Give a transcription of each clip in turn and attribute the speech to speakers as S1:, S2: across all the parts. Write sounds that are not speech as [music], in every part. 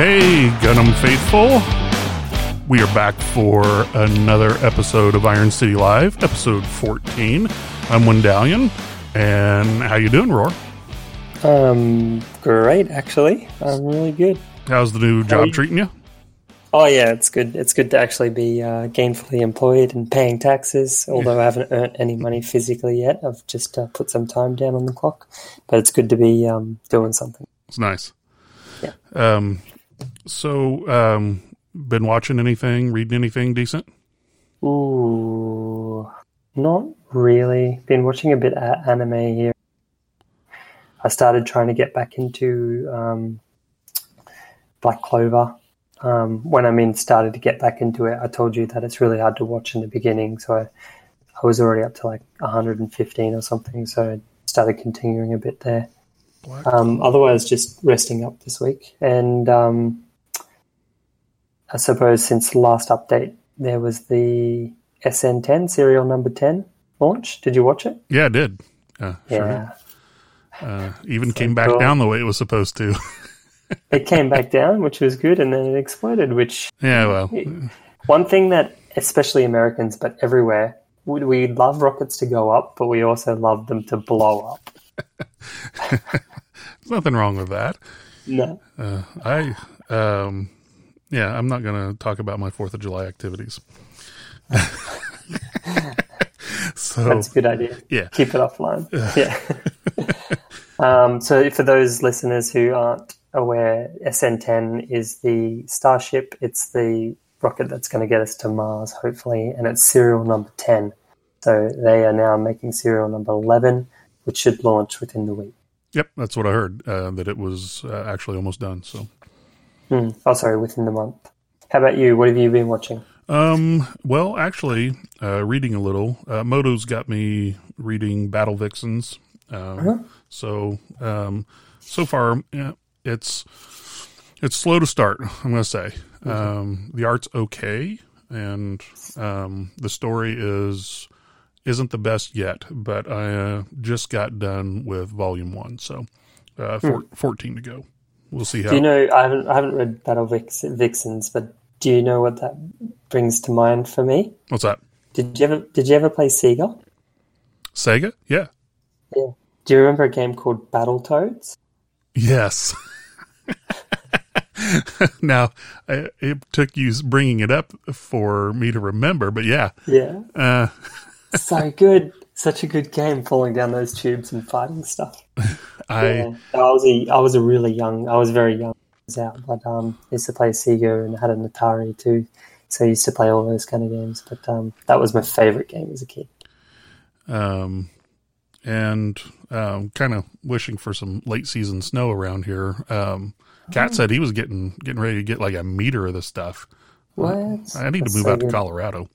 S1: Hey, Gunnm Faithful. We are back for another episode of Iron City Live, episode 14. I'm Wendalion, and how you doing, Roar?
S2: Um, great, actually. I'm really good.
S1: How's the new job you? treating you?
S2: Oh yeah, it's good. It's good to actually be uh, gainfully employed and paying taxes. Although yeah. I haven't earned any money physically yet, I've just uh, put some time down on the clock. But it's good to be um, doing something.
S1: It's nice.
S2: Yeah.
S1: Um, so, um, been watching anything, reading anything decent?
S2: Ooh, not really. Been watching a bit of anime here. I started trying to get back into um, Black Clover um, when I mean started to get back into it, I told you that it's really hard to watch in the beginning. So I, I was already up to like 115 or something. So I started continuing a bit there. Um, otherwise, just resting up this week. And um, I suppose since last update, there was the SN10 serial number 10 launch. Did you watch it?
S1: Yeah, I did. Uh,
S2: yeah.
S1: Sure uh, even so came back cool. down the way it was supposed to. [laughs]
S2: it came back down, which was good, and then it exploded. Which
S1: yeah, well,
S2: one thing that especially Americans, but everywhere, would we love rockets to go up, but we also love them to blow up. [laughs]
S1: There's nothing wrong with that.
S2: No,
S1: uh, I um, yeah, I'm not going to talk about my Fourth of July activities. [laughs] so
S2: that's a good idea.
S1: Yeah,
S2: keep it offline. yeah. [laughs] um, so for those listeners who aren't aware, SN10 is the Starship. It's the rocket that's going to get us to Mars, hopefully, and it's serial number 10. So they are now making serial number 11, which should launch within the week.
S1: Yep, that's what I heard, uh, that it was uh, actually almost done. So,
S2: mm. Oh, sorry, within the month. How about you? What have you been watching?
S1: Um, well, actually, uh, reading a little. Uh, Moto's got me reading Battle Vixens. Um, uh-huh. So, um, so far, yeah, it's it's slow to start. I'm going to say um, the art's okay, and um, the story is isn't the best yet. But I uh, just got done with volume one, so uh, four, hmm. fourteen to go. We'll see how.
S2: Do you know? I haven't I haven't read Battle Vix, Vixens, but do you know what that brings to mind for me?
S1: What's that?
S2: Did you ever Did you ever play Sega?
S1: Sega, yeah.
S2: Yeah. Do you remember a game called Battle Toads?
S1: Yes. [laughs] now, it took you bringing it up for me to remember, but yeah.
S2: Yeah.
S1: Uh, [laughs]
S2: so good. Such a good game, falling down those tubes and fighting stuff. [laughs]
S1: I
S2: yeah. I was a I was a really young. I was very young. I was out, but um, I used to play Sega and had an Atari too. So I used to play all those kind of games. But um, that was my favorite game as a kid.
S1: Um, and um, kind of wishing for some late season snow around here. Um, Cat oh. said he was getting getting ready to get like a meter of this stuff.
S2: What?
S1: I need That's to move so out good. to Colorado.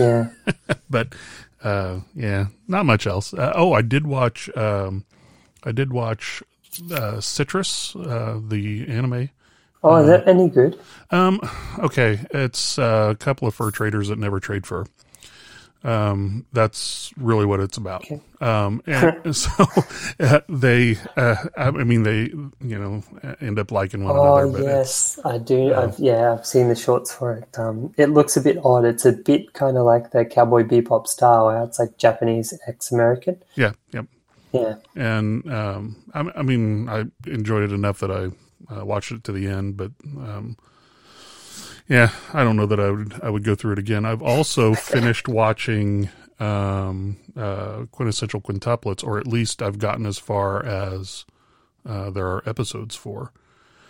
S2: Yeah, [laughs]
S1: but uh, yeah, not much else. Uh, oh, I did watch. Um, I did watch uh, Citrus, uh, the anime.
S2: Oh, is that any good?
S1: Um, okay, it's uh, a couple of fur traders that never trade fur. Um, that's really what it's about. Okay. Um, and [laughs] so uh, they, uh, I mean, they, you know, end up liking one
S2: oh,
S1: another.
S2: Oh yes, I do. I've, yeah, I've seen the shorts for it. Um, it looks a bit odd. It's a bit kind of like the Cowboy Bebop style. Where it's like Japanese ex-American.
S1: Yeah. Yep.
S2: Yeah.
S1: And um, I, I, mean, I enjoyed it enough that I uh, watched it to the end, but um, yeah, I don't know that I would I would go through it again. I've also [laughs] finished watching um, uh, quintessential quintuplets, or at least I've gotten as far as uh, there are episodes for.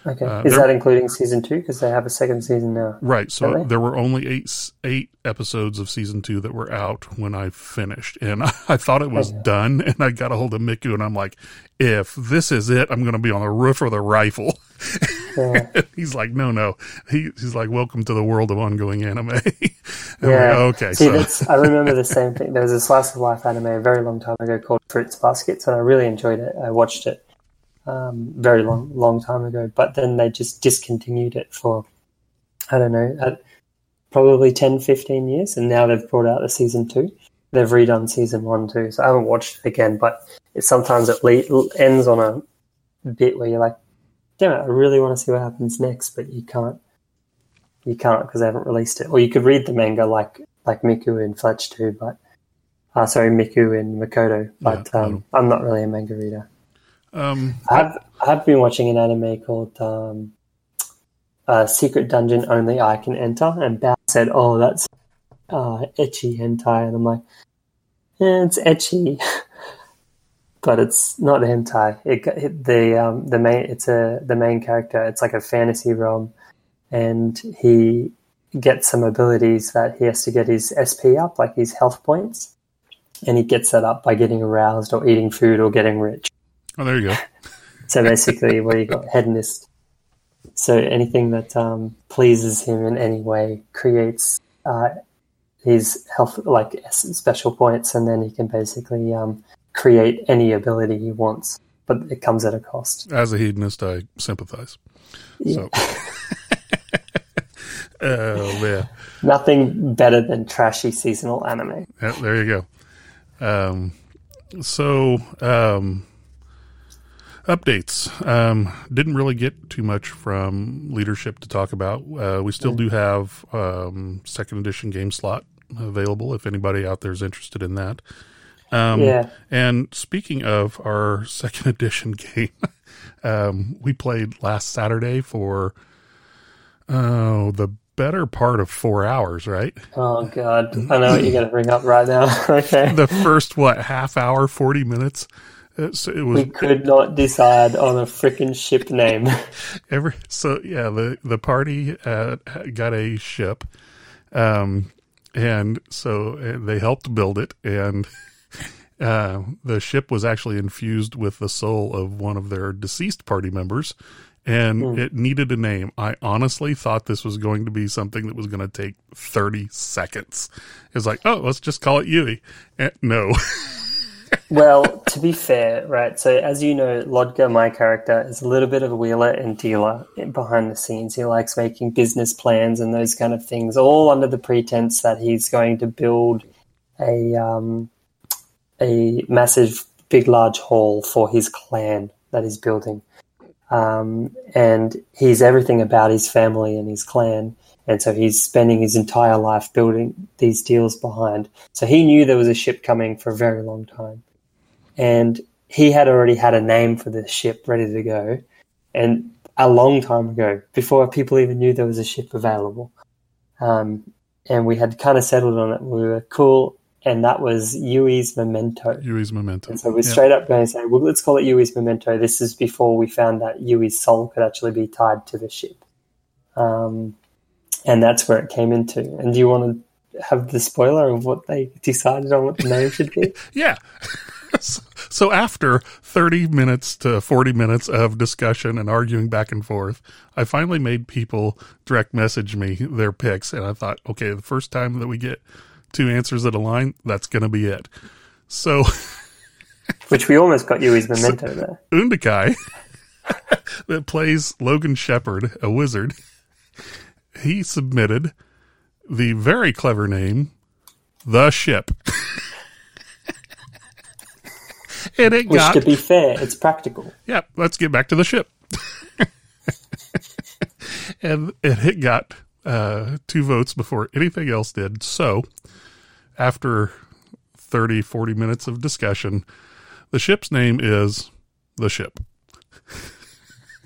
S2: Okay, uh, is that including season two? Because they have a second season now.
S1: Right. So there were only eight eight episodes of season two that were out when I finished, and I, [laughs] I thought it was okay. done. And I got a hold of Miku, and I'm like, if this is it, I'm going to be on the roof of the rifle. [laughs] Yeah. he's like, no, no. He, he's like, welcome to the world of ongoing anime. [laughs]
S2: yeah. Like, okay. See, so. I remember the same thing. There was a slice of life anime a very long time ago called Fruits Baskets, and I really enjoyed it. I watched it um, very long, long time ago, but then they just discontinued it for, I don't know, uh, probably 10, 15 years, and now they've brought out the season two. They've redone season one too, so I haven't watched it again, but it sometimes it le- ends on a bit where you're like, damn it, I really want to see what happens next, but you can't. You can't because they haven't released it. Or you could read the manga like like Miku and Fletch do, but uh, sorry, Miku and Makoto. But
S1: Yeah,
S2: um, I'm not really a manga reader.
S1: Um,
S2: I've I've been watching an anime called um, uh, Secret Dungeon Only I Can Enter, and Bao said, "Oh, that's uh, ecchi hentai," and I'm like, "It's ecchi." [laughs] But it's not hentai. It, it the um, the main it's a the main character. It's like a fantasy realm, and he gets some abilities that he has to get his SP up, like his health points, and he gets that up by getting aroused or eating food or getting rich.
S1: Oh, there you go. [laughs]
S2: So basically, what you got hedonist. So anything that um, pleases him in any way creates uh, his health, like special points, and then he can basically um, create any ability he wants. But it comes at a cost.
S1: As a hedonist, I sympathize. So, [laughs] oh man,
S2: Nothing better than trashy seasonal anime.
S1: Yeah, there you go. Um, so, um, updates. Um, didn't really get too much from leadership to talk about. Uh, we still do have um, second edition game slot available if anybody out there is interested in that. Um,
S2: Yeah.
S1: And speaking of our [laughs] second edition game, um, we played last Saturday for oh the better part of four hours, right?
S2: Oh god, I know what you're going to bring up right now. [laughs] okay.
S1: the first what half hour, forty minutes. It's, it was
S2: We could not decide on a freaking ship name. [laughs]
S1: every so yeah. The the party uh, got a ship, um, and so uh, they helped build it, and [laughs] uh, the ship was actually infused with the soul of one of their deceased party members. And it needed a name. I honestly thought this was going to be something that was going to take 30 seconds. It was like, oh, let's just call it Yui. Eh, no. [laughs]
S2: Well, to be fair, right? So, as you know, Lodger, my character, is a little bit of a wheeler and dealer behind the scenes. He likes making business plans and those kind of things, all under the pretense that he's going to build a um, a massive, big, large hall for his clan that he's building. Um, and he's everything about his family and his clan. And so he's spending his entire life building these deals behind. So he knew there was a ship coming for a very long time. And he had already had a name for this ship ready to go. And a long time ago, before people even knew there was a ship available. Um, and we had kind of settled on it. We were cool. And that was Yui's Memento.
S1: Yui's Memento.
S2: And so we're
S1: Yeah.
S2: straight up going to say, well, let's call it Yui's Memento. This is before we found that Yui's soul could actually be tied to the ship. Um, and that's where it came into. And do you want to have the spoiler of what they decided on what the name should be? [laughs]
S1: Yeah. so after 30 minutes to 40 minutes of discussion and arguing back and forth, I finally made people direct message me their picks. And I thought, okay, the first time that we get two answers that align, that's going to be it. So [laughs]
S2: Which we almost got Yui's Memento there.
S1: Undakai, [laughs] that plays Logan Shepard, a wizard, he submitted the very clever name, The Ship. [laughs] and it
S2: Which,
S1: got
S2: to be fair, it's practical.
S1: yeah, let's get back to the ship. and, and it got uh, two votes before anything else did. So, after 30, 40 minutes of discussion, the ship's name is The Ship.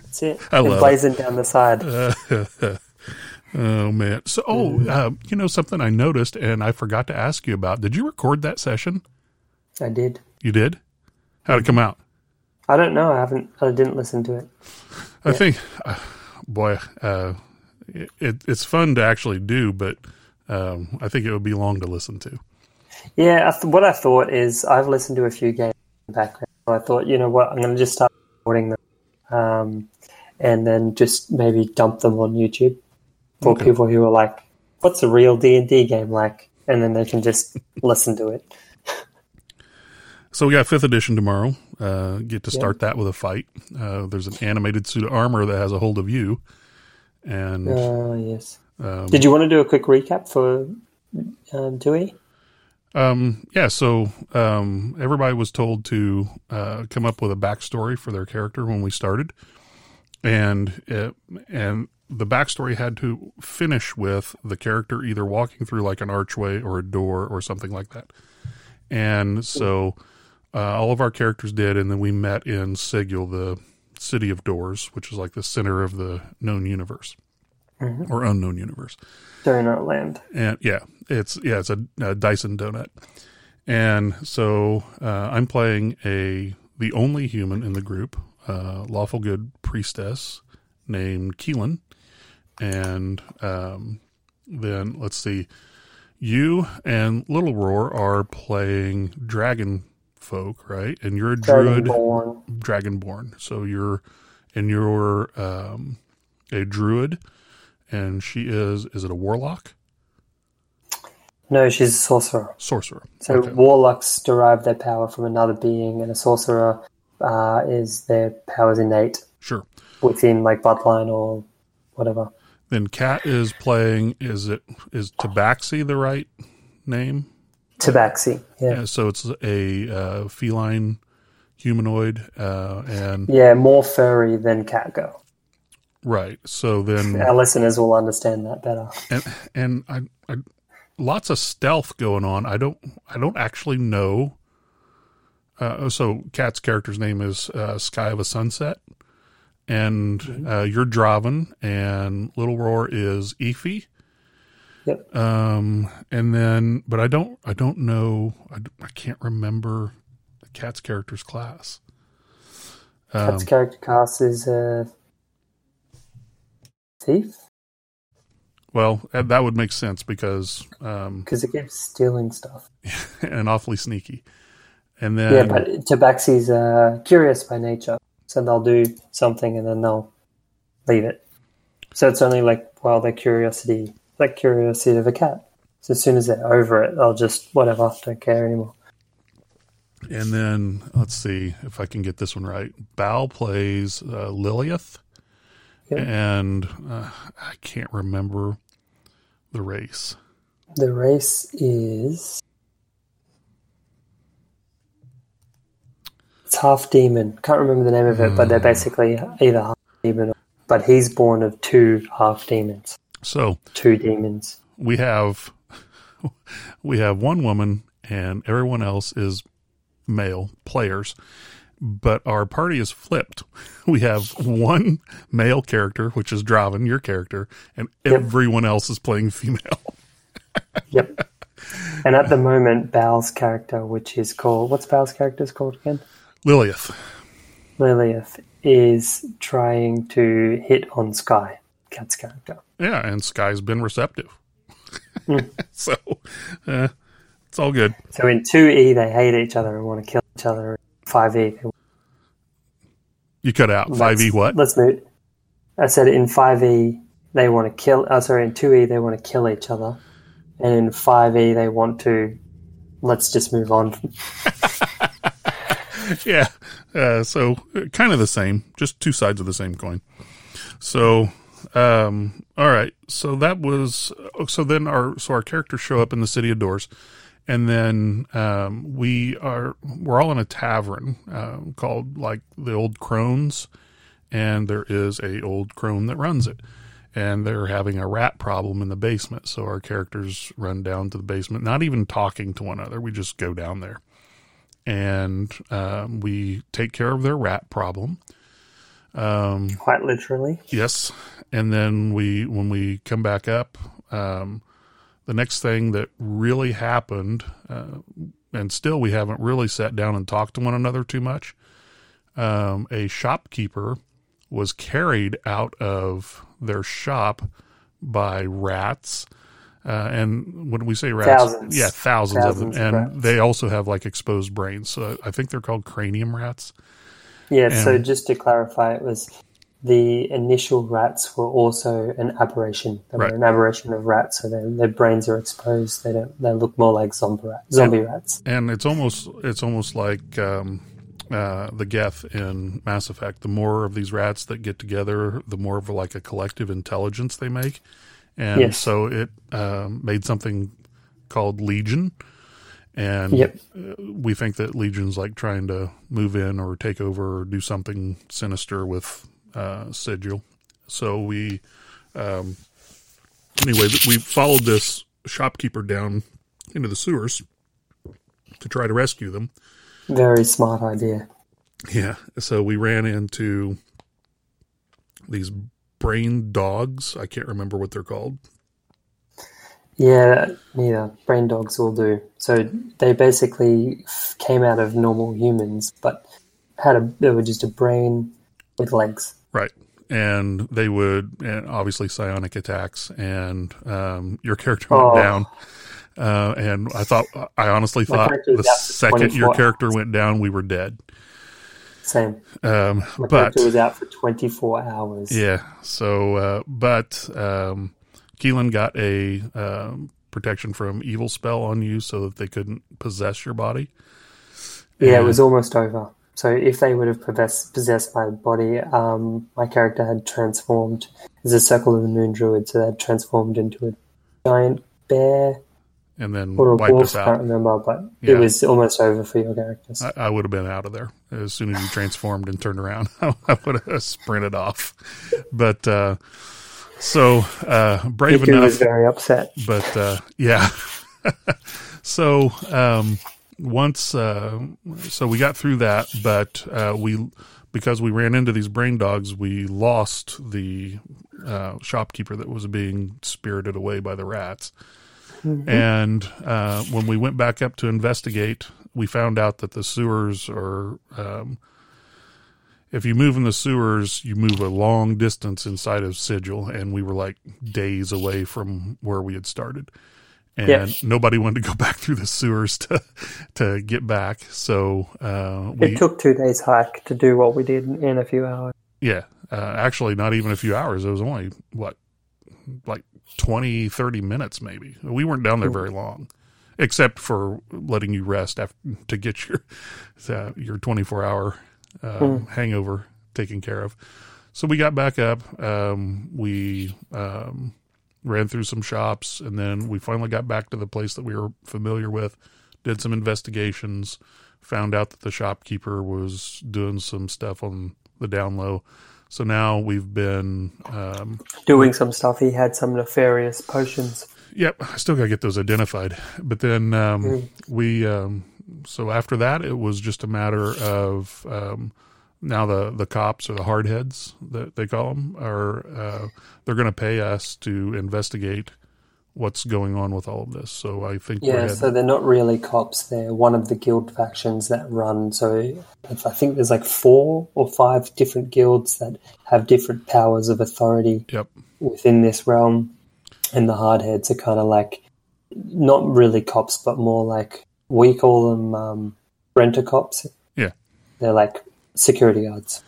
S2: That's it.
S1: I love it.
S2: blazing down the side. [laughs]
S1: Oh, man. So, oh, uh, you know, something I noticed and I forgot to ask you about. Did you record that session?
S2: I did.
S1: You did? How'd it come out?
S2: I don't know. I haven't. I didn't listen to it.
S1: I think, uh, boy, uh, it, it's fun to actually do, but um, I think it would be long to listen to.
S2: Yeah, I th- what I thought is I've listened to a few games in the background. So I thought, you know what, I'm going to just start recording them, um, and then just maybe dump them on YouTube for
S1: Okay.
S2: people who are like, "What's a real D and D game like?" And then they can just [laughs] listen to it.
S1: So we got fifth edition tomorrow. Uh, get to start that with a fight. Uh, there's an animated suit of armor that has a hold of you, and
S2: Oh yes.
S1: um,
S2: Did you want to do a quick recap for um, Dewey?
S1: Um, yeah, so um, everybody was told to uh, come up with a backstory for their character when we started. and it, and the backstory had to finish with the character either walking through like an archway or a door or something like that. And so uh, all of our characters did, and then we met in Sigil, the city of doors, which is like the center of the known universe
S2: Mhm.
S1: or unknown universe.
S2: Donut Land.
S1: And yeah, it's yeah, it's a, a Dyson donut. And so uh, I'm playing a the only human in the group, uh, lawful good priestess named Keelan, and um, then let's see, you and Little Roar are playing dragon folk, right? And you're a druid,
S2: Dragonborn.
S1: dragonborn. So you're and you're um, a druid, and she is is it a warlock?
S2: No, she's a sorcerer.
S1: Sorcerer.
S2: So
S1: Okay.
S2: warlocks derive their power from another being, and a sorcerer uh, is their powers innate
S1: Sure.
S2: within like bloodline or whatever.
S1: Then Cat is playing. Is it is Tabaxi the right name?
S2: Tabaxi. Yeah.
S1: Yeah, so it's a uh, feline humanoid, uh, and
S2: Yeah, more furry than Catgirl.
S1: right. So then,
S2: Our listeners will understand that better.
S1: and and I, I lots of stealth going on. I don't I don't actually know. Uh, so Cat's character's name is uh, Sky of a Sunset, and uh, you're Draven, and Little Roar is Efi.
S2: Yep.
S1: Um, and then, but I don't, I don't know, I can't remember the cat's character's class. Um,
S2: Cat's character cast is a thief
S1: well, that would make sense because, um,
S2: because it keeps stealing stuff. [laughs]
S1: and awfully sneaky. And then,
S2: yeah, but Tabaxi's uh, curious by nature, so they'll do something and then they'll leave it. So it's only like well, their curiosity, like curiosity of a cat. So as soon as they're over it, they'll just whatever, don't care anymore.
S1: and then let's see if I can get this one right. Bal plays uh, Lilith,
S2: Yep.
S1: and uh, I can't remember the race.
S2: The race is it's half demon. Can't remember the name of it, but they're basically either half demon. Or, but he's born of two half demons,
S1: So
S2: two demons.
S1: we have we have one woman and everyone else is male players but our party is flipped [laughs] we have one male character which is Draven, your character and everyone else is playing female [laughs]
S2: Yep. and at the moment, Bal's character, which is called what's Bal's character's called again?
S1: lilith
S2: Lilith is trying to hit on Sky, Cat's character.
S1: Yeah and sky's been receptive
S2: Hmm. [laughs]
S1: so uh, it's all good
S2: So in two E, they hate each other and want to kill each other. Five E, they
S1: you cut out 5e what
S2: Let's move. I said in 5e they want to kill. Oh, sorry, in 2e they want to kill each other, and in 5e they want to. Let's just move on. [laughs]
S1: yeah. Uh, so kind of the same, just two sides of the same coin. So, um, all right. So that was, so then our, so our characters show up in the city of doors and then, um, we are, we're all in a tavern, um, called like the old crones and there is a old crone that runs it and they're having a rat problem in the basement. So our characters run down to the basement, not even talking to one another. We just go down there and um, we take care of their rat problem. Um,
S2: Quite literally.
S1: yes, and then we when we come back up, um, the next thing that really happened, uh, and still we haven't really sat down and talked to one another too much. Um, a shopkeeper was carried out of their shop by rats. Uh, and when we say rats,
S2: Thousands.
S1: yeah, thousands,
S2: Thousands
S1: of them, and they also have like exposed brains. So I think they're called cranium rats.
S2: Yeah. so just to clarify, it was the initial rats were also an aberration. They
S1: Right.
S2: were an aberration of rats, so their, their brains are exposed. They don't. They look more like zombie rat, zombie rats.
S1: and it's almost it's almost like um, uh, the Geth in Mass Effect. The more of these rats that get together, the more of like a collective intelligence they make, and
S2: Yes.
S1: so it um, made something called Legion. And
S2: Yep.
S1: uh, we think that Legion's like trying to move in or take over or do something sinister with uh, sigil. So we, um, anyway, we followed this shopkeeper down into the sewers to try to rescue them.
S2: Very smart idea.
S1: Yeah. So we ran into these brain dogs. I can't remember what they're called.
S2: Yeah, neither. Brain dogs will do. So they basically came out of normal humans, but had a they were just a brain with legs.
S1: Right. And they would, and obviously psionic attacks, and um, your character went
S2: Oh.
S1: down. Uh, and I thought, I honestly thought the second your
S2: 24
S1: character went down, we were dead.
S2: Same.
S1: Um,
S2: My
S1: but
S2: character was out for twenty four hours.
S1: yeah, so uh, but um, Keelan got a um, protection from evil spell on you, so that they couldn't possess your body.
S2: Yeah, it was almost over. So if they would have possessed, possessed my body, um, my character had transformed as a Circle of the Moon Druid, so they had transformed into a giant bear
S1: and then
S2: or a
S1: wipe
S2: wolf.
S1: us
S2: I can't remember, but
S1: Yeah.
S2: it was almost over for your characters.
S1: I, I would have been out of there as soon as you [laughs] transformed and turned around. [laughs] I would have sprinted off. But uh, so uh, brave
S2: Miku
S1: enough,
S2: was very upset.
S1: but uh, yeah. [laughs] so um, once, uh, so we got through that, but uh, we because we ran into these brain dogs, we lost the uh, shopkeeper that was being spirited away by the rats. And uh, when we went back up to investigate, we found out that the sewers are. Um, if you move in the sewers, you move a long distance inside of Sigil, and we were like days away from where we had started. And
S2: Yeah.
S1: nobody wanted to go [laughs] back through the sewers to to get back. So uh, we,
S2: It took two days hike to do what we did in a few hours.
S1: yeah, uh, actually, not even a few hours. It was only what, like 20, 30 minutes, maybe. We weren't down there very long, except for letting you rest after to get your [laughs] uh, your twenty four hour uh, hangover taken care of. So we got back up. Um, we um, ran through some shops, and then we finally got back to the place that we were familiar with. Did some investigations. Found out that the shopkeeper was doing some stuff on the down low. So now we've been, um,
S2: Doing some stuff, he had some nefarious potions.
S1: yep, I still got to get those identified. But then um, we, um, so after that, it was just a matter of um, now the, the cops or the hardheads that they call them are, uh, they're going to pay us to investigate what's going on with all of this. So I think
S2: Yeah, so they're not really cops. They're one of the guild factions that run. So I think there's like four or five different guilds that have different powers of authority
S1: yep.
S2: within this realm. And the hardheads are kind of like not really cops, but more like we call them um, renter cops.
S1: Yeah.
S2: They're like security guards.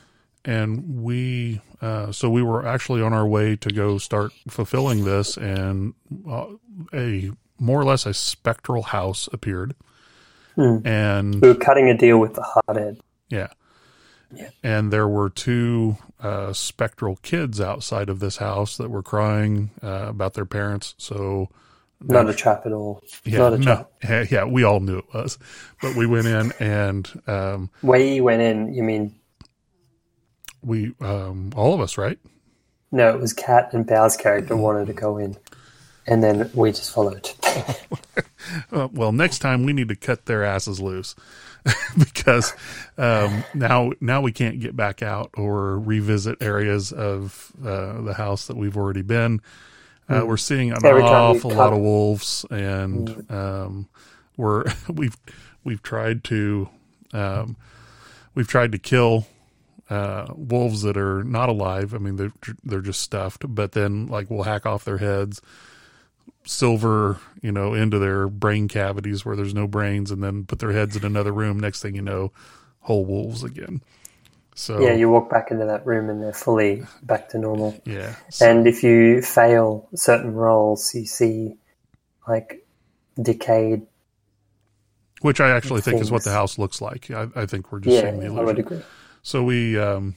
S1: and we uh, so we were actually on our way to go start fulfilling this and uh, a more or less a spectral house appeared
S2: Hmm.
S1: and
S2: We were cutting a deal with the hardhead.
S1: yeah
S2: Yeah.
S1: and there were two uh, spectral kids outside of this house that were crying uh, about their parents so
S2: Not a trap at all.
S1: yeah
S2: not a trap.
S1: yeah, yeah we all knew it was but we went in and um,
S2: Way you went in, you mean
S1: we um, all of us right
S2: No, it was Kat and Bow's character wanted to go in, and then we just followed. [laughs]
S1: Uh, well, next time we need to cut their asses loose [laughs] because um, now now we can't get back out or revisit areas of uh, the house that we've already been. Uh, we're seeing an
S2: Hmm. Every
S1: awful lot of wolves, and um, we're [laughs] we've we've tried to um, we've tried to kill uh, wolves that are not alive. I mean, they're they're just stuffed, but then like we'll hack off their heads, silver, you know, into their brain cavities where there's no brains, and then put their heads in another room. Next thing you know, whole wolves again. So
S2: yeah, you walk back into that room and they're fully back to normal.
S1: yeah. So-
S2: And if you fail certain rolls, you see like decayed.
S1: which I actually think is what the house looks like. I, I think we're just
S2: Yeah,
S1: seeing the
S2: I
S1: illusion.
S2: would agree.
S1: So we, um,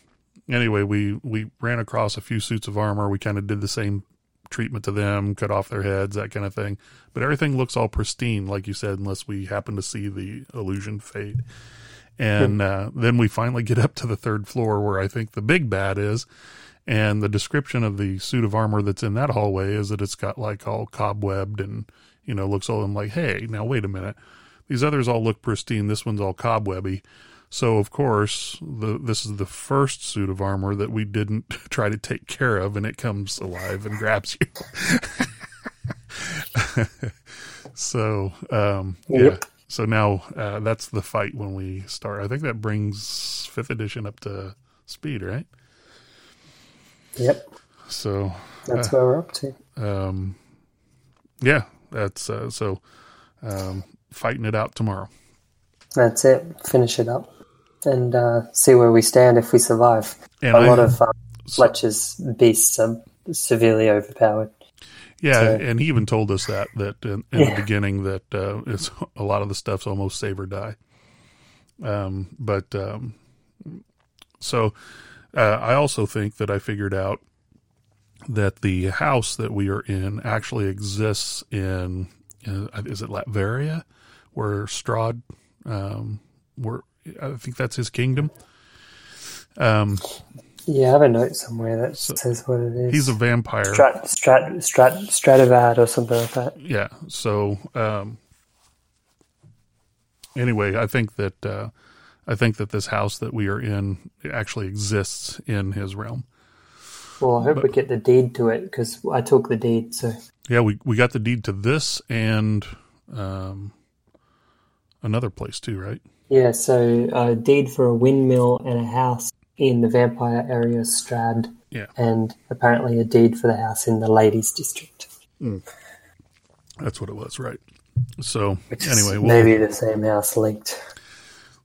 S1: anyway, we we ran across a few suits of armor. We kind of did the same treatment to them, cut off their heads, that kind of thing. But everything looks all pristine, like you said, unless we happen to see the illusion fade. And uh, then we finally get up to the third floor where I think the big bad is. And the description of the suit of armor that's in that hallway is that it's got like all cobwebbed and, you know, looks all, I'm like, hey, now wait a minute. These others all look pristine. This one's all cobwebby. So of course, the this is the first suit of armor that we didn't [laughs] try to take care of, and it comes alive and grabs you. [laughs] so um, yeah,
S2: Yep.
S1: So now uh, that's the fight when we start. I think that brings fifth edition up to speed, right?
S2: Yep,
S1: So
S2: that's where we're up to.
S1: um, yeah, that's uh, so um, fighting it out tomorrow.
S2: That's it. Finish it up and uh, see where we stand if we survive.
S1: And
S2: a
S1: I-
S2: lot of um, Fletcher's beasts are severely overpowered.
S1: Yeah,
S2: So-
S1: and he even told us that that in, in
S2: Yeah.
S1: the beginning that uh, it's a lot of the stuff's almost save or die. Um, but um, so uh, I also think that I figured out that the house that we are in actually exists in uh, is it Latveria, where Strahd, um, where I think that's his kingdom. Um,
S2: Yeah, I have a note somewhere that says what it is.
S1: he's a vampire.
S2: Strat, Strat, Strat, or something like that.
S1: yeah so um anyway i think that uh i think that this house that we are in actually exists in his realm
S2: Well, I hope we get the deed to it because I took the deed. So
S1: yeah we we got the deed to this and um another place too right
S2: yeah, so a deed for a windmill and a house in the vampire area, Strahd,
S1: yeah
S2: and apparently a deed for the house in the ladies' district.
S1: that's what it was right so
S2: Which
S1: anyway well,
S2: maybe the same house linked.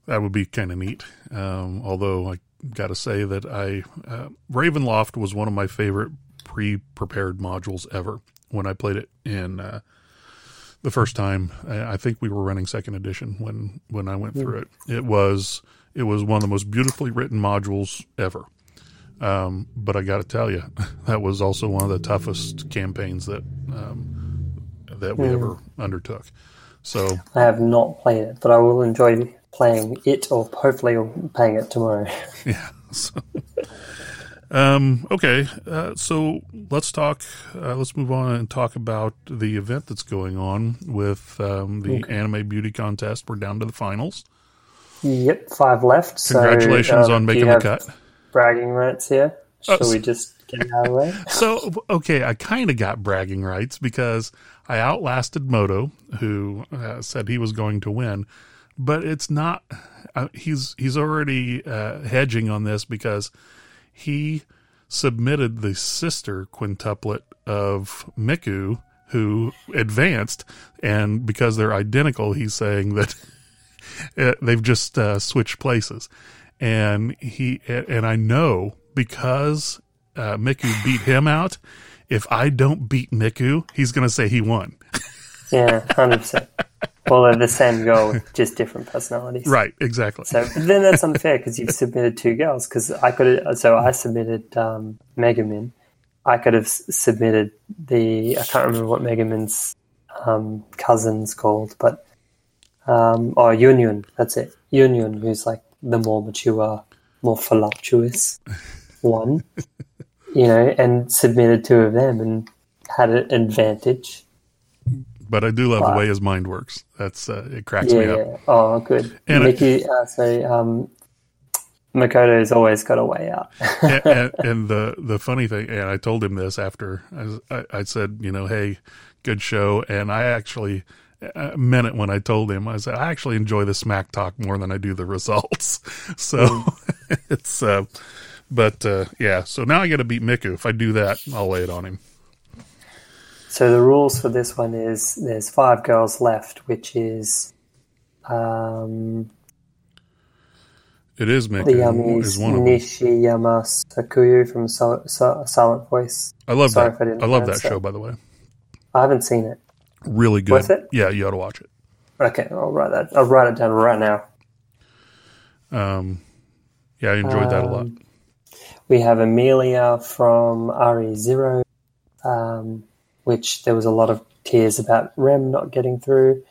S1: that would be kind of neat um although i gotta say that i uh, ravenloft was one of my favorite pre-prepared modules ever when i played it in uh the first time. I, I think we were running second edition when when I went through it. It was it was one of the most beautifully written modules ever. Um, but I got to tell you, [laughs] that was also one of the toughest campaigns that um, that we ever undertook. So
S2: I have not played it, but I will enjoy playing it or hopefully playing it tomorrow. [laughs] [laughs]
S1: yeah. So, um, okay, uh, so let's talk. Uh, let's move on and talk about the event that's going on with um, the Anime Beauty Contest. We're down to the finals.
S2: Yep, five left.
S1: Congratulations
S2: so, um,
S1: on making the cut.
S2: Bragging rights here.
S1: Oh,
S2: Shall we just get out of the way? [laughs]
S1: So okay, I kind of got bragging rights because I outlasted Moto, who uh, said he was going to win, but it's not. Uh, he's he's already uh, hedging on this because he submitted the sister quintuplet of Miku, who advanced, and because they're identical, he's saying that uh, [laughs] they've just uh, switched places, and he and I know because uh, Miku beat him out. If I don't beat Miku, he's going to say he won. [laughs]
S2: Yeah, hundred percent. Well, they're the same girl just different personalities.
S1: Right, exactly.
S2: So then that's unfair because you've submitted two girls. Because I could, so I submitted um, Megumin. I could have s- submitted the. I can't remember what Megumin's um, cousin's called, but um, or Yunyun. That's it. Yunyun, who's like the more mature, more voluptuous [laughs] one. You know, and submitted two of them and had an advantage.
S1: but I do love the way his mind works. That's uh, it cracks
S2: Yeah,
S1: me up.
S2: yeah. Oh, good.
S1: And
S2: Mickey, uh, so um, Makoto's always got a way out. [laughs]
S1: and, and, [laughs] and the the funny thing, and I told him this after I, I, I said, you know, hey, good show, and I actually uh, meant it when I told him. I said I actually enjoy the smack talk more than I do the results. [laughs] So [laughs] it's, uh, but uh, yeah. So now I got to beat Miku. If I do that, I'll lay it on him.
S2: So the rules for this one is there's five girls left, which is um,
S1: It is
S2: the
S1: Miku
S2: Yummies,
S1: is one.
S2: Nishiyama Sakuyu from Sil- Sil- Silent Voice.
S1: I love
S2: Sorry
S1: that.
S2: I
S1: love that show, by the way.
S2: I haven't seen it.
S1: Really good.
S2: Worth it?
S1: Yeah, you ought to watch it.
S2: Okay, I'll write that. I'll write it down right now.
S1: Um, yeah, I enjoyed that a lot.
S2: Um, We have Amelia from RE Zero, um, which there was a lot of tears about Rem not getting through.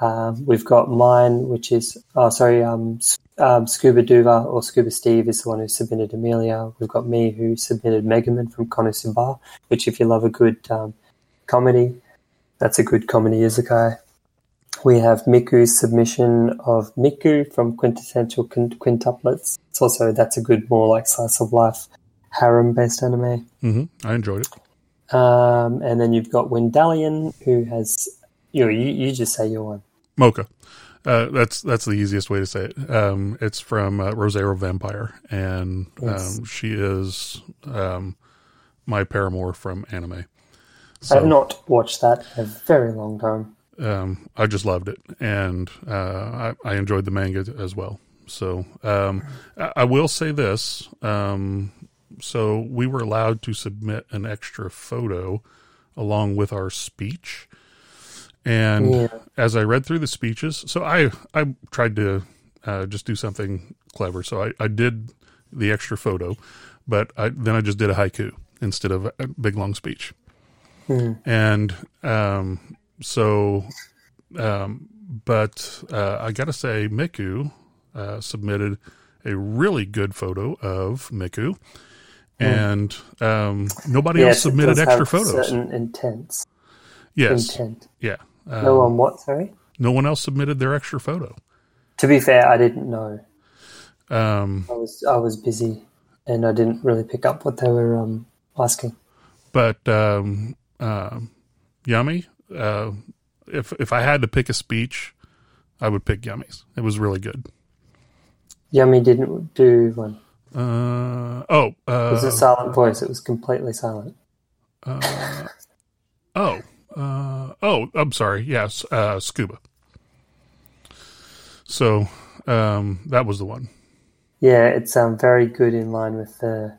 S2: Um, we've got mine, which is oh sorry, um, um, Scuba Duva or Scuba Steve is the one who submitted Amelia. We've got me who submitted Megumin from Konosuba, which if you love a good um, comedy, that's a good comedy isekai. We have Miku's submission of Miku from Quintessential Quintuplets. It's also that's a good more like slice of life harem based anime.
S1: hmm I enjoyed it.
S2: Um, and then you've got Wendalian who has you, know, you you just say your one.
S1: Moka. Uh, that's that's the easiest way to say it. Um, it's from uh, Rosario Vampire, and
S2: Yes.
S1: um, she is um, my paramour from anime.
S2: I have not watched that in a very long time.
S1: um, I just loved it, and uh, I, I enjoyed the manga as well. So um, I, I will say this: um, so we were allowed to submit an extra photo along with our speech, and
S2: Yeah.
S1: as I read through the speeches, so I I tried to uh, just do something clever. So I, I did the extra photo, but I, then I just did a haiku instead of a big long speech and um, so, um, but uh, I got to say, Miku uh, submitted a really good photo of Miku, and um, nobody else
S2: Yes, it
S1: submitted extra photos.
S2: Certain intents.
S1: Yes,
S2: Intent.
S1: yeah. Uh,
S2: No one what? Sorry.
S1: no one else submitted their extra photo.
S2: To be fair, I didn't know.
S1: Um,
S2: I was I was busy, and I didn't really pick up what they were um, asking.
S1: but um, um Yummy, uh, if if I had to pick a speech, I would pick Yummy's. It was really good.
S2: Yummy didn't do one.
S1: Uh, oh,
S2: It was
S1: uh,
S2: a silent voice. It was completely silent.
S1: oh, uh, oh, I'm sorry. Yes, uh, scuba. So, um, that was the one.
S2: Yeah, it's um very good in line with the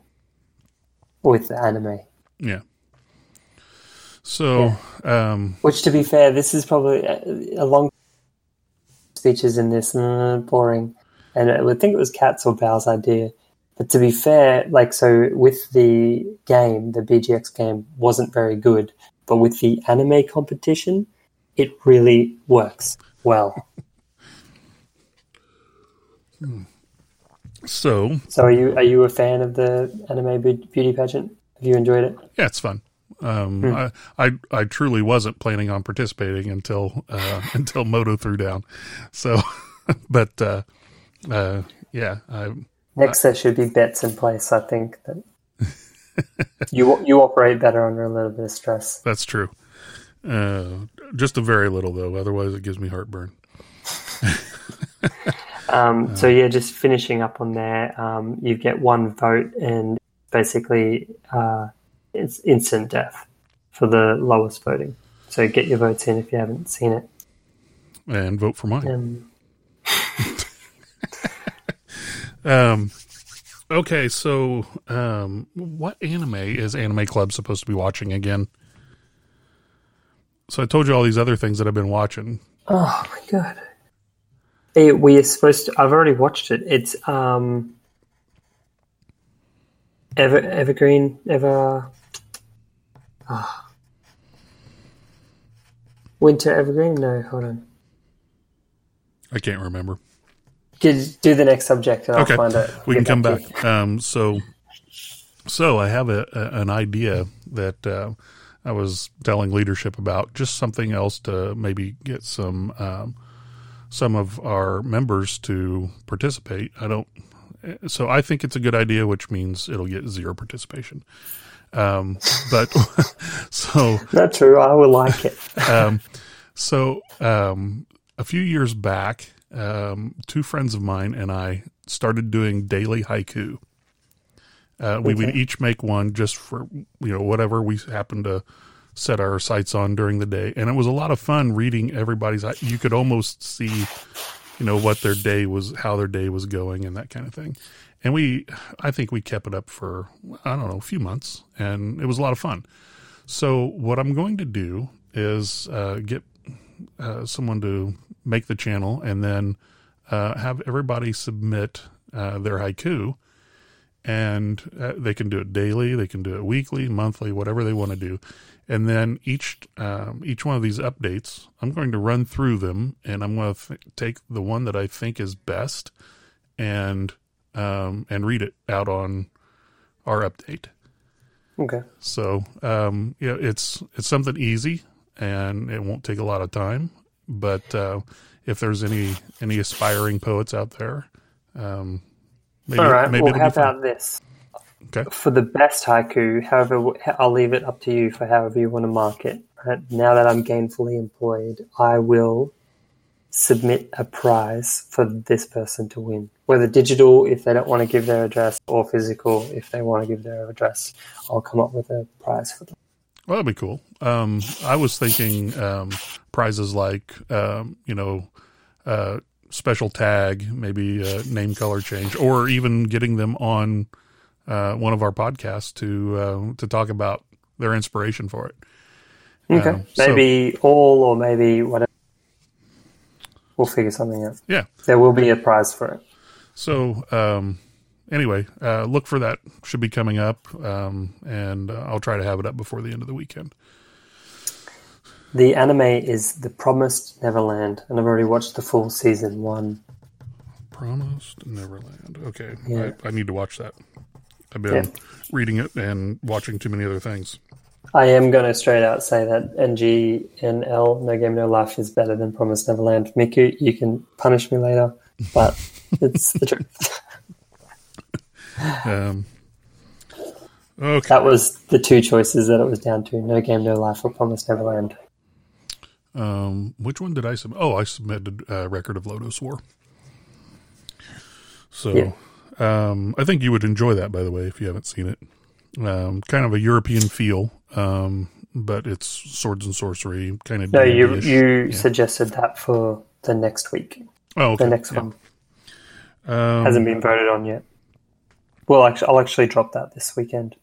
S2: with the anime.
S1: Yeah. So, um,
S2: Which, to be fair, this is probably a, a long speeches in this uh, boring, and I would think it was Kat's or Bao's idea. But to be fair, like so with the game, the BGX game wasn't very good, but with the anime competition, it really works well.
S1: so
S2: So, are you are you a fan of the anime beauty pageant? Have you enjoyed it?
S1: yeah, it's fun. Um,
S2: Hmm.
S1: I, I, I truly wasn't planning on participating until, uh, [laughs] until Moto threw down. So, [laughs] but, uh, uh, yeah, I,
S2: Next, there should be bets in place. I think that you you operate better under a little bit of stress.
S1: that's true. Uh, just a very little though. Otherwise it gives me heartburn. [laughs]
S2: Um, so yeah, just finishing up on there, um, you get one vote, and basically uh, it's instant death for the lowest voting. So get your votes in if you haven't seen it.
S1: and vote for mine.
S2: Um, [laughs]
S1: Um, okay, so um, what anime is Anime Club supposed to be watching again? So I told you all these other things that I've been watching.
S2: oh my god! Hey, we are supposed to. I've already watched it. It's um, Ever Evergreen Ever. Ah. Winter Evergreen? No, hold on.
S1: I can't remember.
S2: Just do the next subject and
S1: Okay,
S2: I'll find it.
S1: we can come
S2: to
S1: back. Um, so, so I have a, a an idea that uh, I was telling leadership about, just something else to maybe get some um, some of our members to participate. I don't. So I think it's a good idea, which means it'll get zero participation. Um, but [laughs] so
S2: that's true. I would like it.
S1: um, so um, a few years back, um, two friends of mine and I started doing daily haiku. Uh, we would each make one just for you know whatever we happen to set our sights on during the day, and it was a lot of fun reading everybody's. You could almost see, you know, what their day was, how their day was going, and that kind of thing. And we, I think we kept it up for I don't know a few months, and it was a lot of fun. So what I'm going to do is uh, get uh, someone to make the channel, and then uh, have everybody submit uh, their haiku, and uh, they can do it daily, they can do it weekly, monthly, whatever they want to do, and then each um, each one of these updates, I'm going to run through them, and I'm going to th- take the one that I think is best, and um, and read it out on our update.
S2: Okay.
S1: So um, yeah, it's it's something easy and it won't take a lot of time. But uh, if there's any any aspiring poets out there, um, maybe,
S2: All right.
S1: maybe
S2: well, how
S1: be fun.
S2: about this?
S1: Okay.
S2: For the best haiku, however, I'll leave it up to you for however you want to mark it. Right? Now that I'm gainfully employed, I will submit a prize for this person to win. Whether digital, if they don't want to give their address, or physical, if they want to give their address, I'll come up with a prize for them.
S1: Well, that'd be cool. Um, I was thinking um, prizes like um, you know uh, special tag, maybe uh, name color change, or even getting them on uh, one of our podcasts to uh, to talk about their inspiration for it.
S2: Okay.
S1: Um, so-
S2: maybe all, or maybe whatever. We'll figure something out.
S1: Yeah.
S2: There will be a prize for it.
S1: So um, anyway, uh, look for that. Should be coming up, um, and uh, I'll try to have it up before the end of the weekend.
S2: The anime is The Promised Neverland, and I've already watched the full season one.
S1: Promised Neverland. Okay,
S2: Yeah.
S1: I, I need to watch that. I've been
S2: Yeah.
S1: reading it and watching too many other things.
S2: I am going to straight out say that NGNL, No Game No Life, is better than Promised Neverland. Miku, you can punish me later, but it's the truth. [laughs]
S1: Um, okay.
S2: That was the two choices that it was down to No Game No Life or Promise Neverland.
S1: Um, which one did I submit? Oh, I submitted uh, Record of Lodoss War. So,
S2: Yeah.
S1: um, I think you would enjoy that, by the way, if you haven't seen it. Um, kind of a European feel, um, but it's swords and sorcery, kind of.
S2: No, you you
S1: Yeah.
S2: suggested that for the next week.
S1: Oh, okay.
S2: The next
S1: yeah.
S2: one
S1: Um,
S2: hasn't been voted on yet. Well, actually, I'll actually drop that this weekend.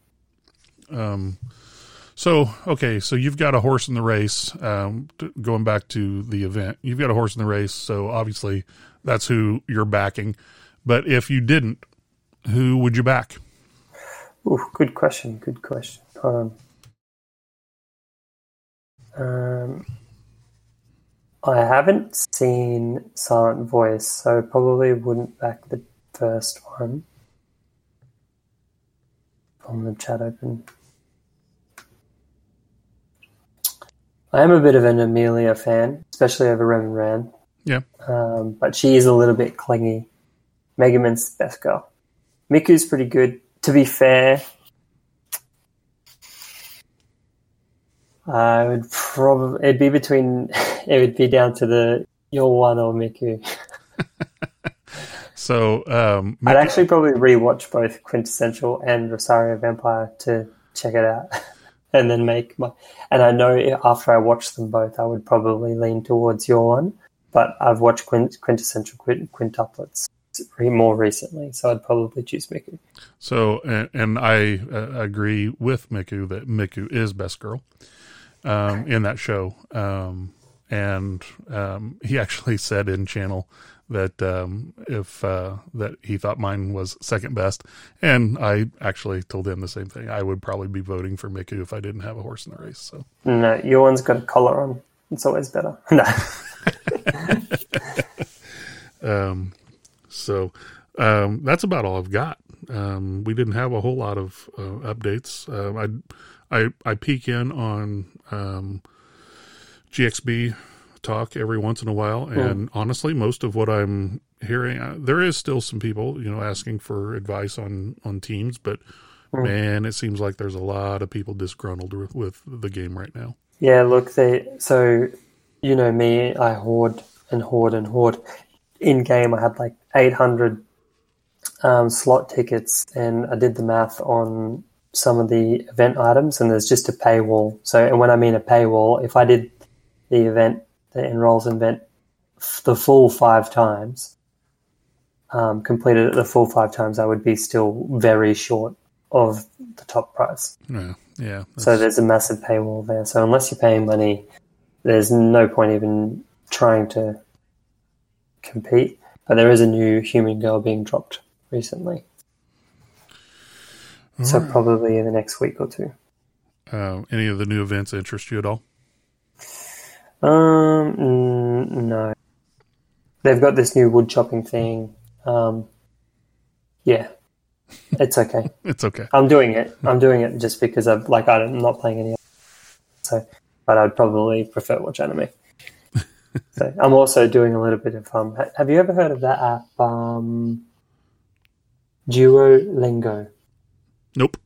S1: Um, so okay, so you've got a horse in the race. Um, t- going back to the event, you've got a horse in the race. So obviously, that's who you're backing. But if you didn't, who would you back?
S2: Ooh, good question. Good question. On. Um, I haven't seen Silent Voice, so probably wouldn't back the first one. On the chat open. I am a bit of an Emilia fan, especially over Rem and Ram.
S1: Yeah.
S2: Um, but she is a little bit clingy. Megumin's the best girl. Miku's pretty good. To be fair, I would probably it'd be between [laughs] it would be down to the your one or Miku. [laughs]
S1: So um,
S2: I'd actually probably rewatch both Quintessential and Rosario Vampire to check it out, [laughs] and then make my. And I know after I watch them both, I would probably lean towards your one, but I've watched Quint- Quintessential quint- quintuplets more recently, so I'd probably choose Miku.
S1: So, and, and I uh, agree with Miku that Miku is best girl um, in that show. Um, and um, he actually said in channel that um, if uh, that he thought mine was second best, and I actually told him the same thing. I would probably be voting for Miku if I didn't have a horse in the race. So,
S2: No, your one's got a collar on. It's always better. [laughs] No. [laughs]
S1: um, so um, that's about all I've got. Um, we didn't have a whole lot of uh, updates. Uh, I, I I peek in on um, GXB talk every once in a while, and honestly, most of what I'm hearing, uh, there is still some people, you know, asking for advice on on teams, but man, it seems like there's a lot of people disgruntled with, with the game right now.
S2: Yeah, look, they so you know me, I hoard and hoard and hoard. In game, I had like 800 um, slot tickets, and I did the math on some of the event items, and there's just a paywall. So, and when I mean a paywall, if I did the event, the enrolls event, the full five times, um, completed it the full five times, I would be still very short of the top price.
S1: Yeah, yeah.
S2: So there's a massive paywall there. So unless you're paying money, there's no point even trying to compete. But there is a new human girl being dropped recently. So
S1: Alright.
S2: probably in the next week or two.
S1: Uh, any of the new events interest you at all?
S2: Um, mm, no. They've got this new wood chopping thing. Um, Yeah, it's okay. [laughs]
S1: It's okay.
S2: I'm doing it. I'm doing it just because I'm like I'm not playing any. So, but I'd probably prefer watch anime. [laughs] so I'm also doing a little bit of um. Have you ever heard of that app? Um, Duolingo.
S1: Nope.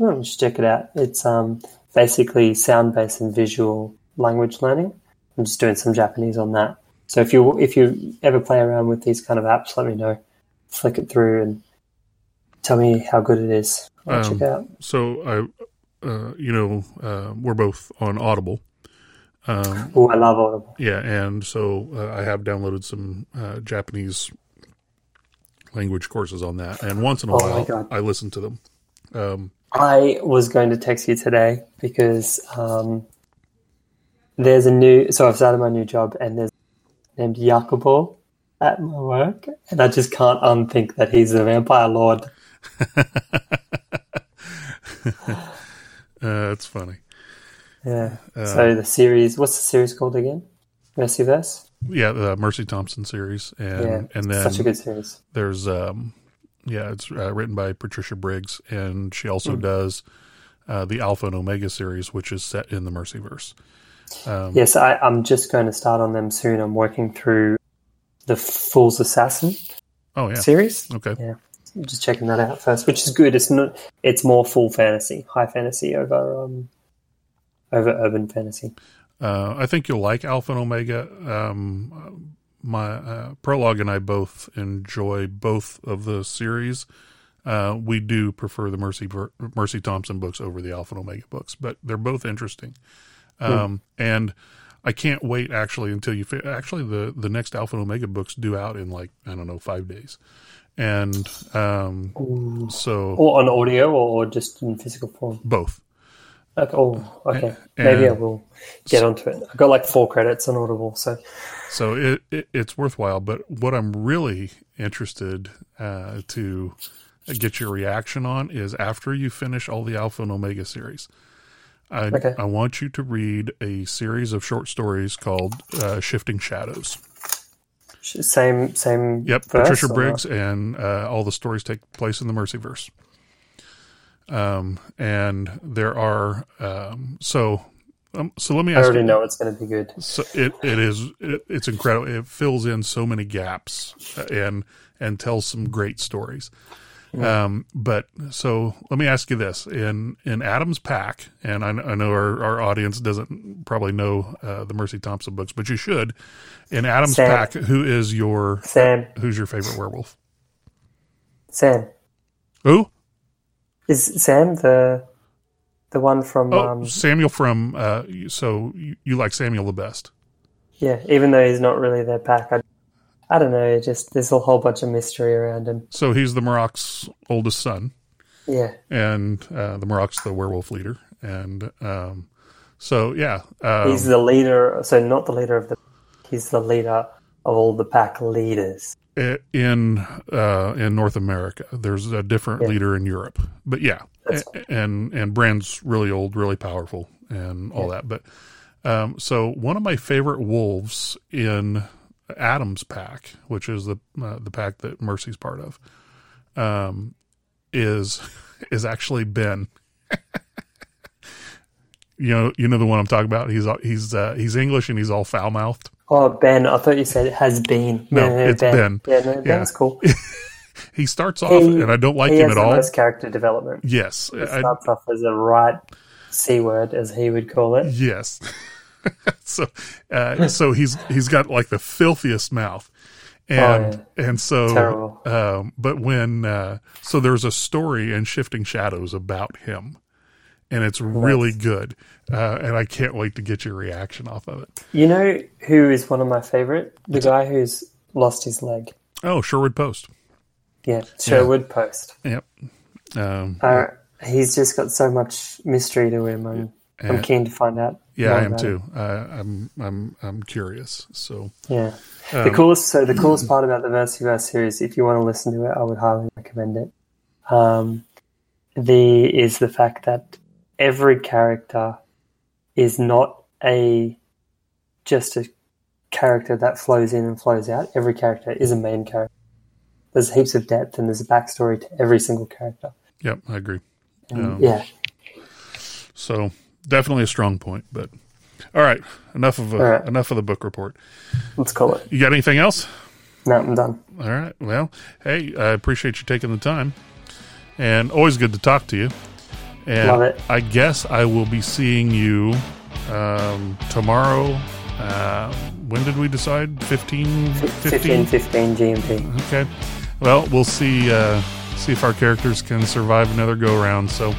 S2: Oh, just check it out. It's um basically sound based and visual language learning. I'm just doing some Japanese on that. So if you if you ever play around with these kind of apps, let me know. Flick it through and tell me how good it is. I'll
S1: Um,
S2: check it out.
S1: So I, uh, you know, uh, we're both on Audible. Um,
S2: Oh, I love Audible.
S1: yeah, and so uh, I have downloaded some uh, Japanese language courses on that, and once in a
S2: Oh
S1: while I listen to them. Um,
S2: I was going to text you today because um, there's a new. So I've started my new job, and there's named Yakubo at my work, and I just can't unthink that he's a vampire lord. [laughs]
S1: uh, it's funny.
S2: Yeah.
S1: Uh,
S2: so the series, what's the series called again? Mercyverse.
S1: Yeah, the Mercy Thompson series, and
S2: Yeah,
S1: and then
S2: Such a good series.
S1: there's um, yeah, it's uh, written by Patricia Briggs, and she also does uh, the Alpha and Omega series, which is set in the Mercyverse. Um,
S2: Yes, I, I'm just going to start on them soon. I'm working through the Fool's Assassin
S1: Oh yeah,
S2: series.
S1: okay.
S2: Yeah, I'm just checking that out first, which is good. It's not. It's more full fantasy, high fantasy over um over urban fantasy.
S1: Uh, I think you'll like Alpha and Omega. Um, my uh, prologue and I both enjoy both of the series. Uh, we do prefer the Mercy Mercy Thompson books over the Alpha and Omega books, but they're both interesting. Um, And I can't wait actually until you fi- actually the the next Alpha and Omega books due out in like I don't know five days, and um, so
S2: Or on audio, or, or just in physical form.
S1: both.
S2: Okay. Oh, okay.
S1: And-
S2: Maybe I will get onto it. I've got like four credits on Audible, so
S1: So it, it it's worthwhile. But what I'm really interested uh, to get your reaction on is after you finish all the Alpha and Omega series. I,
S2: Okay.
S1: I want you to read a series of short stories called uh, "Shifting Shadows."
S2: same same.
S1: Yep, Patricia
S2: or-
S1: Briggs, and uh, all the stories take place in the Mercyverse. Um, and there are um, so um, so. Let me ask.
S2: I already
S1: you.
S2: know it's going to be good.
S1: So it it is it, it's incredible. It fills in so many gaps uh, and and tells some great stories. Um, but so let me ask you this: in in Adam's pack, and I, I know our, our audience doesn't probably know uh, the Mercy Thompson books, but you should. In Adam's
S2: Sam.
S1: pack, who is your
S2: Sam,
S1: who's your favorite werewolf?
S2: Sam
S1: Who?
S2: is Sam the the one from
S1: Oh,
S2: um,
S1: Samuel from. Uh, so you, you like Samuel the best?
S2: yeah. Even though he's not really their pack, I, I don't know. Just there's a whole bunch of mystery around him.
S1: So he's the Marrok's oldest son.
S2: Yeah,
S1: and uh, the Marrok's the werewolf leader, and um, so yeah, um,
S2: he's the leader. So not the leader of the. He's the leader of all the pack leaders.
S1: in uh, in North America, there's a different
S2: Yeah.
S1: leader in Europe, but yeah,
S2: That's
S1: and and Bran's really old, really powerful, and all that. But um, so one of my favorite wolves in Adam's pack, which is the uh, the pack that Mercy's part of, um, is [laughs] is actually Ben. [laughs] you know, you know the one I'm talking about. He's he's uh, he's English and he's all foul mouthed.
S2: Oh, Ben. I thought you said it has been.
S1: No,
S2: Yeah,
S1: it's Ben.
S2: Yeah, no,
S1: Yeah.
S2: Ben's cool. [laughs]
S1: He starts off,
S2: He-
S1: and I don't like
S2: he
S1: him at all.
S2: most character development.
S1: Yes,
S2: He
S1: I,
S2: starts off as a right c word, as he would call it.
S1: yes. [laughs] so, uh, so he's he's got like the filthiest mouth, and and so,
S2: Oh, Terrible.
S1: um, but when uh, so there's a story in Shifting Shadows about him, and it's really good, uh, and I can't wait to get your reaction off of it.
S2: You know who is one of my favorite? The guy who's lost his leg.
S1: Oh, Sherwood Post.
S2: Yeah, Sherwood Post.
S1: Yep. Um,
S2: Uh, he's just got so much mystery to him. I'm, I'm keen to find out.
S1: Yeah, I am too. Uh, I'm I'm I'm curious. So.
S2: Yeah. the
S1: Um,
S2: coolest. So the coolest part about the Mercyverse series, if you want to listen to it, I would highly recommend it. Um, the is the fact that every character is not a just a character that flows in and flows out. Every character is a main character. there's heaps of depth and there's a backstory to every single character.
S1: Yep, I agree. Um,
S2: yeah,
S1: So definitely a strong point. But all right, enough of a,
S2: right.
S1: enough of the book report.
S2: let's call it.
S1: You got anything else?
S2: No, I'm done.
S1: All right. Well, hey, I appreciate you taking the time, and always good to talk to you. And
S2: Love it.
S1: I guess I will be seeing you um, tomorrow. Uh, when did we decide? 15,
S2: 15, 15 GMT.
S1: Okay. Well, we'll see. Uh, see if our characters can survive another go around. So,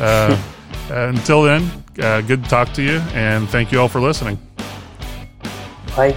S1: uh, [laughs] until then, uh, good to talk to you, and thank you all for listening.
S2: Bye.